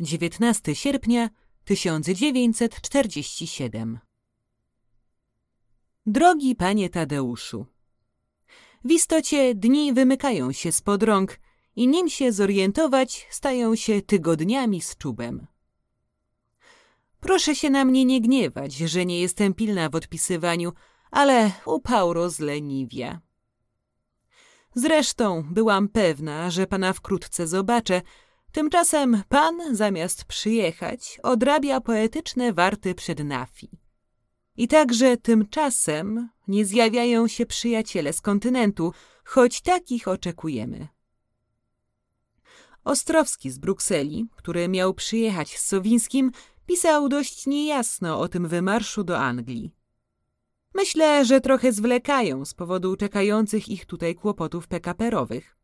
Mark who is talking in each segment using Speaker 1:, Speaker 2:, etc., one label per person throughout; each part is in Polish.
Speaker 1: 19 sierpnia 1947 Drogi panie Tadeuszu, w istocie dni wymykają się spod rąk i nim się zorientować, stają się tygodniami z czubem. Proszę się na mnie nie gniewać, że nie jestem pilna w odpisywaniu, ale upał rozleniwia. Zresztą byłam pewna, że pana wkrótce zobaczę, Tymczasem pan, zamiast przyjechać, odrabia poetyczne warty przed Nafi. I także tymczasem nie zjawiają się przyjaciele z kontynentu, choć takich oczekujemy. Ostrowski z Brukseli, który miał przyjechać z Sowińskim, pisał dość niejasno o tym wymarszu do Anglii. Myślę, że trochę zwlekają z powodu czekających ich tutaj kłopotów pekaperowych.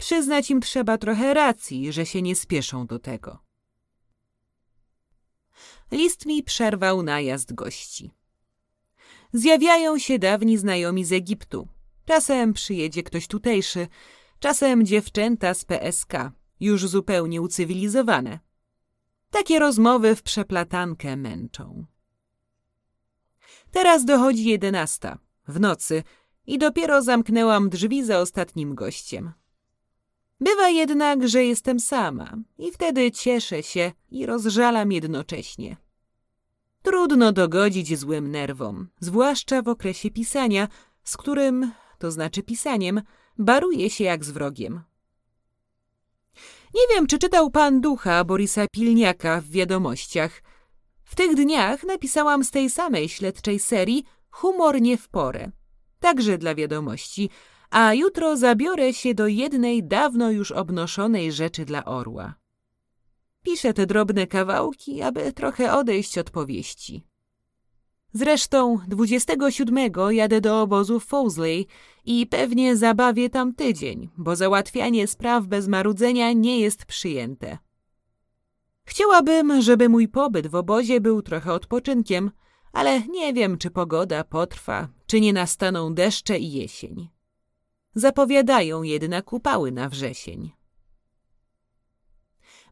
Speaker 1: Przyznać im trzeba trochę racji, że się nie spieszą do tego. List mi przerwał najazd gości. Zjawiają się dawni znajomi z Egiptu. Czasem przyjedzie ktoś tutejszy, czasem dziewczęta z PSK, już zupełnie ucywilizowane. Takie rozmowy w przeplatankę męczą. Teraz dochodzi jedenasta, w nocy, i dopiero zamknęłam drzwi za ostatnim gościem. Bywa jednak, że jestem sama i wtedy cieszę się i rozżalam jednocześnie. Trudno dogodzić złym nerwom, zwłaszcza w okresie pisania, z którym, to znaczy pisaniem, baruje się jak z wrogiem. Nie wiem, czy czytał pan ducha Borisa Pilniaka w wiadomościach. W tych dniach napisałam z tej samej śledczej serii Humor nie w porę. Także dla wiadomości, a jutro zabiorę się do jednej dawno już obnoszonej rzeczy dla orła. Piszę te drobne kawałki, aby trochę odejść od powieści. Zresztą 27 jadę do obozu Fowsley i pewnie zabawię tam tydzień, bo załatwianie spraw bez marudzenia nie jest przyjęte. Chciałabym, żeby mój pobyt w obozie był trochę odpoczynkiem, ale nie wiem, czy pogoda potrwa, czy nie nastaną deszcze i jesień. Zapowiadają jednak upały na wrzesień.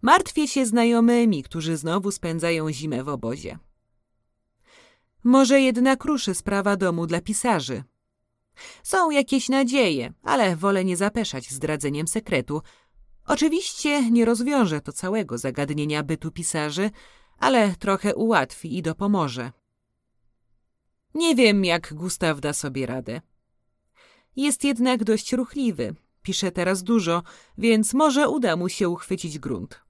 Speaker 1: Martwię się znajomymi, którzy znowu spędzają zimę w obozie. Może jednak ruszy sprawa domu dla pisarzy. Są jakieś nadzieje, ale wolę nie zapeszać zdradzeniem sekretu. Oczywiście nie rozwiąże to całego zagadnienia bytu pisarzy, ale trochę ułatwi i dopomoże. Nie wiem, jak Gustaw da sobie radę. Jest jednak dość ruchliwy. Pisze teraz dużo, więc może uda mu się uchwycić grunt.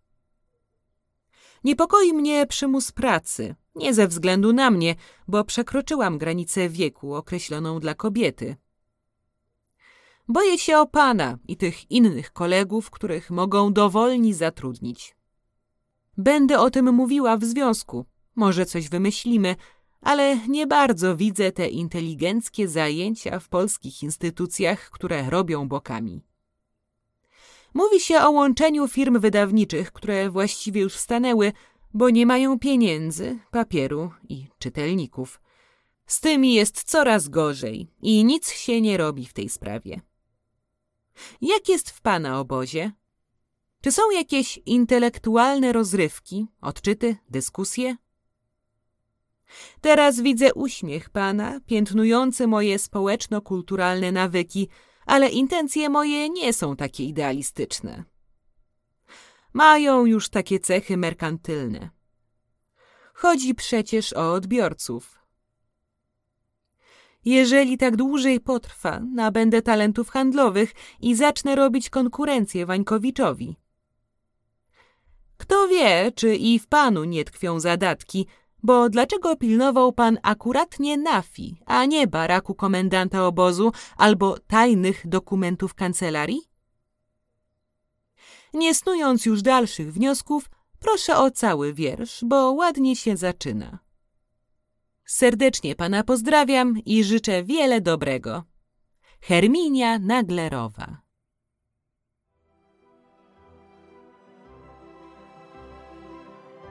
Speaker 1: Niepokoi mnie przymus pracy. Nie ze względu na mnie, bo przekroczyłam granicę wieku określoną dla kobiety. Boję się o pana i tych innych kolegów, których mogą dowolni zatrudnić. Będę o tym mówiła w związku. Może coś wymyślimy, ale nie bardzo widzę te inteligenckie zajęcia w polskich instytucjach, które robią bokami. Mówi się o łączeniu firm wydawniczych, które właściwie już stanęły, bo nie mają pieniędzy, papieru i czytelników. Z tymi jest coraz gorzej i nic się nie robi w tej sprawie. Jak jest w pana obozie? Czy są jakieś intelektualne rozrywki, odczyty, dyskusje? Teraz widzę uśmiech pana, piętnujący moje społeczno-kulturalne nawyki, ale intencje moje nie są takie idealistyczne. Mają już takie cechy merkantylne. Chodzi przecież o odbiorców. Jeżeli tak dłużej potrwa, nabędę talentów handlowych i zacznę robić konkurencję Wańkowiczowi. Kto wie, czy i w panu nie tkwią zadatki, bo dlaczego pilnował pan akuratnie Nafi, a nie baraku komendanta obozu albo tajnych dokumentów kancelarii? Nie snując już dalszych wniosków, proszę o cały wiersz, bo ładnie się zaczyna. Serdecznie pana pozdrawiam i życzę wiele dobrego. Herminia Naglerowa